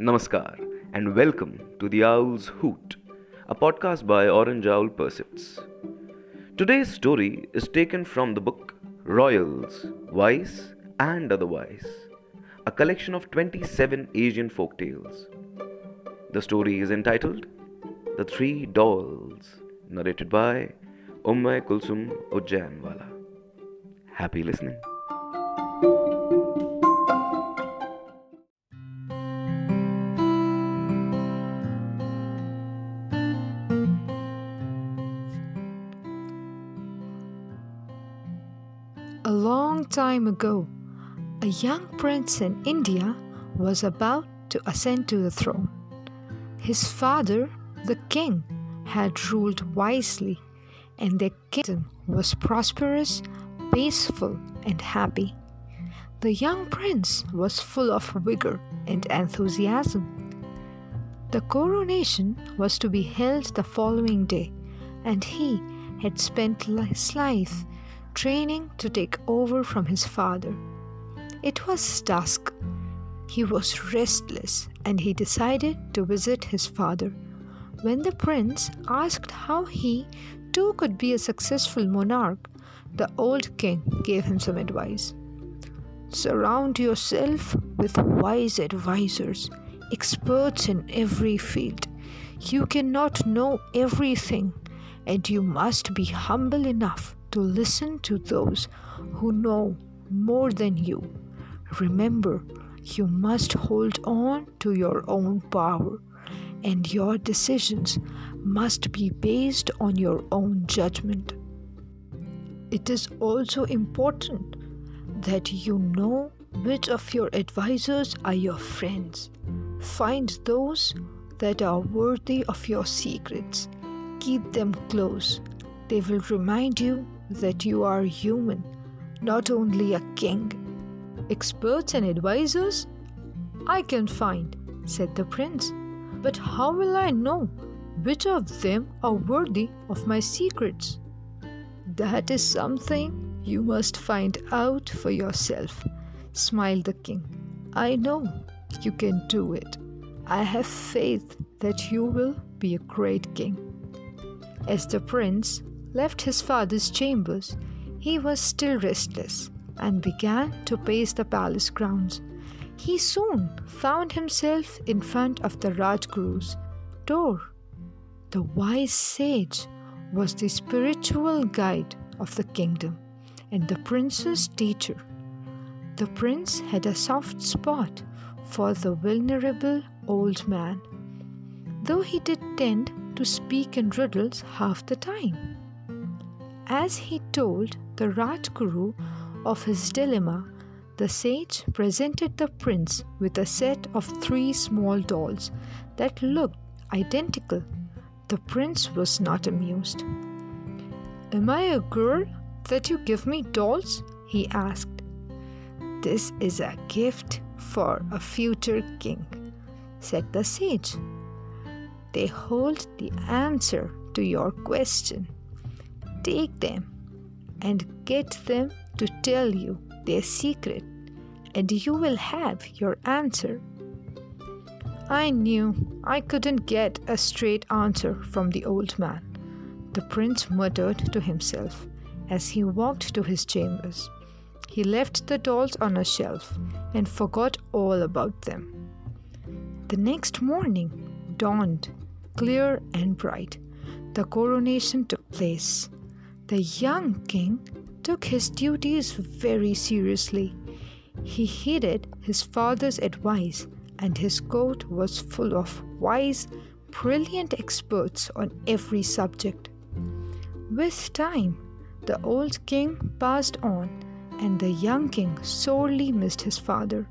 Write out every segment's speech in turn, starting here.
Namaskar, and welcome to The Owl's Hoot, a podcast by Orange Owl Percepts. Today's story is taken from the book Royals, Wise and Otherwise, a collection of 27 Asian folk tales. The story is entitled The Three Dolls, narrated by Ummai Kulsum Ujjainwala. Happy listening. Long time ago, a young prince in India was about to ascend to the throne. His father, the king, had ruled wisely, and their kingdom was prosperous, peaceful, and happy. The young prince was full of vigor and enthusiasm. The coronation was to be held the following day, and he had spent his life training to take over from his father. It was dusk. He was restless and he decided to visit his father. When the prince asked how he too could be a successful monarch, the old king gave him some advice. Surround yourself with wise advisors, experts in every field. You cannot know everything, and you must be humble enough to listen to those who know more than you. Remember, you must hold on to your own power, and your decisions must be based on your own judgment. It is also important that you know which of your advisors are your friends. Find those that are worthy of your secrets. Keep them close. They will remind you that you are human, not only a king. Experts and advisors? I can find, said the prince. But how will I know which of them are worthy of my secrets? That is something you must find out for yourself, smiled the king. I know you can do it. I have faith that you will be a great king. As the prince left his father's chambers, he was still restless and began to pace the palace grounds. He soon found himself in front of the Rajguru's door. The wise sage was the spiritual guide of the kingdom and the prince's teacher. The prince had a soft spot for the vulnerable old man, though he did tend to speak in riddles half the time. As he told the Rajguru of his dilemma, the sage presented the prince with a set of three small dolls that looked identical. The prince was not amused. Am I a girl that you give me dolls? he asked. This is a gift for a future king, said the sage. They hold the answer to your question. Take them and get them to tell you their secret, and you will have your answer. I knew I couldn't get a straight answer from the old man. The prince muttered to himself as he walked to his chambers. He left the dolls on a shelf and forgot all about them. The next morning dawned, clear and bright. The coronation took place. The young king took his duties very seriously. He heeded his father's advice, and his court was full of wise, brilliant experts on every subject. With time, the old king passed on, and the young king sorely missed his father.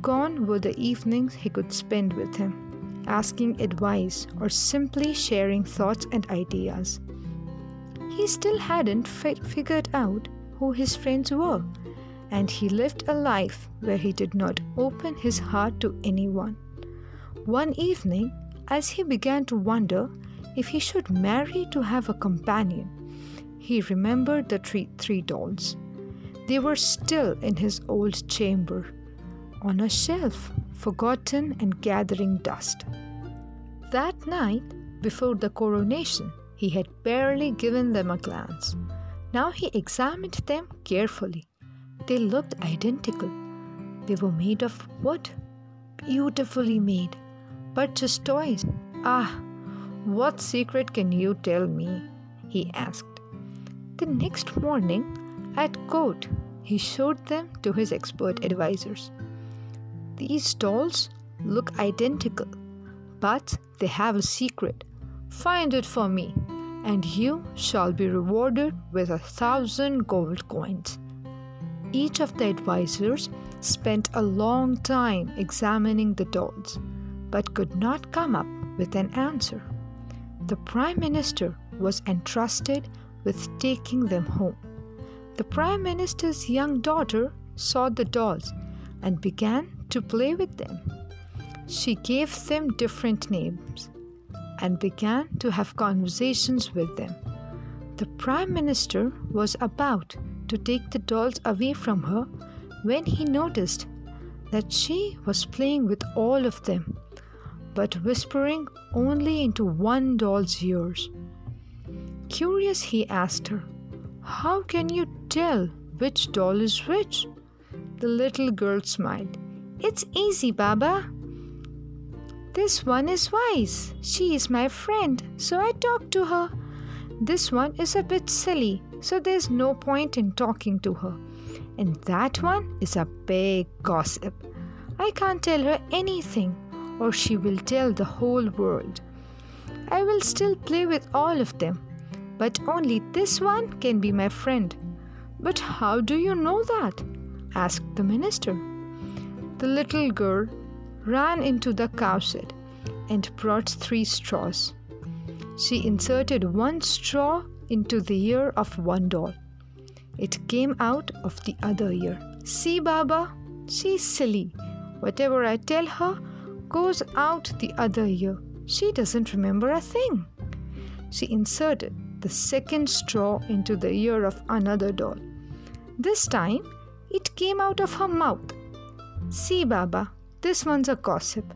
Gone were the evenings he could spend with him, asking advice or simply sharing thoughts and ideas. He still hadn't fi- figured out who his friends were, and he lived a life where he did not open his heart to anyone. One evening, as he began to wonder if he should marry to have a companion, he remembered the three, three dolls. They were still in his old chamber, on a shelf forgotten and gathering dust. That night, before the coronation, he had barely given them a glance. Now he examined them carefully. They looked identical. They were made of wood, beautifully made, but just toys. Ah, what secret can you tell me? he asked. The next morning, at court, he showed them to his expert advisors. These dolls look identical, but they have a secret. Find it for me, and you shall be rewarded with a thousand gold coins. Each of the advisors spent a long time examining the dolls, but could not come up with an answer. The Prime Minister was entrusted with taking them home. The Prime Minister's young daughter saw the dolls and began to play with them. She gave them different names and began to have conversations with them. The Prime Minister was about to take the dolls away from her when he noticed that she was playing with all of them, but whispering only into one doll's ears. Curious, he asked her, How can you tell which doll is which? The little girl smiled. It's easy, Baba. This one is wise. She is my friend, so I talk to her. This one is a bit silly, so there's no point in talking to her. And that one is a big gossip. I can't tell her anything, or she will tell the whole world. I will still play with all of them, but only this one can be my friend. But how do you know that? asked the minister. The little girl ran into the cowshed and brought three straws. She inserted one straw into the ear of one doll. It came out of the other ear. See, Baba, she's silly. Whatever I tell her goes out the other ear. She doesn't remember a thing. She inserted the second straw into the ear of another doll. This time, it came out of her mouth. See, Baba, this one's a gossip.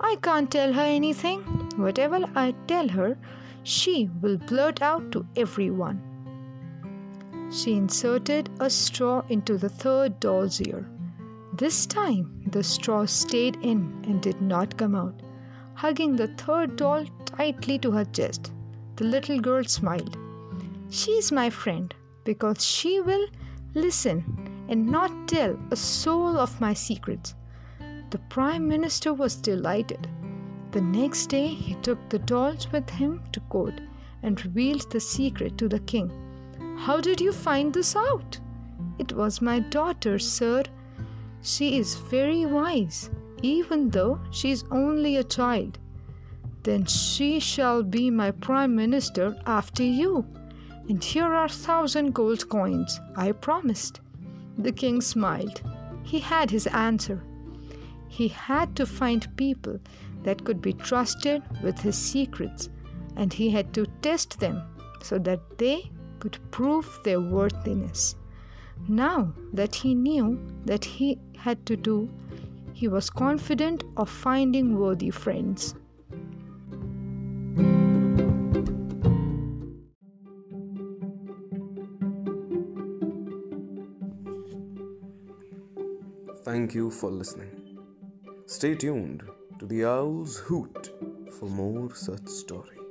I can't tell her anything. Whatever I tell her, she will blurt out to everyone. She inserted a straw into the third doll's ear. This time, the straw stayed in and did not come out. Hugging the third doll tightly to her chest, the little girl smiled. She's my friend because she will listen and not tell a soul of my secrets. The Prime Minister was delighted. The next day, he took the dolls with him to court and revealed the secret to the king. How did you find this out? It was my daughter, sir. She is very wise, even though she is only a child. Then she shall be my Prime Minister after you. And here are thousand gold coins, I promised. The king smiled. He had his answer. He had to find people that could be trusted with his secrets, and he had to test them so that they could prove their worthiness. Now that he knew that he had to do, he was confident of finding worthy friends. Thank you for listening. Stay tuned to the Owl's Hoot for more such stories.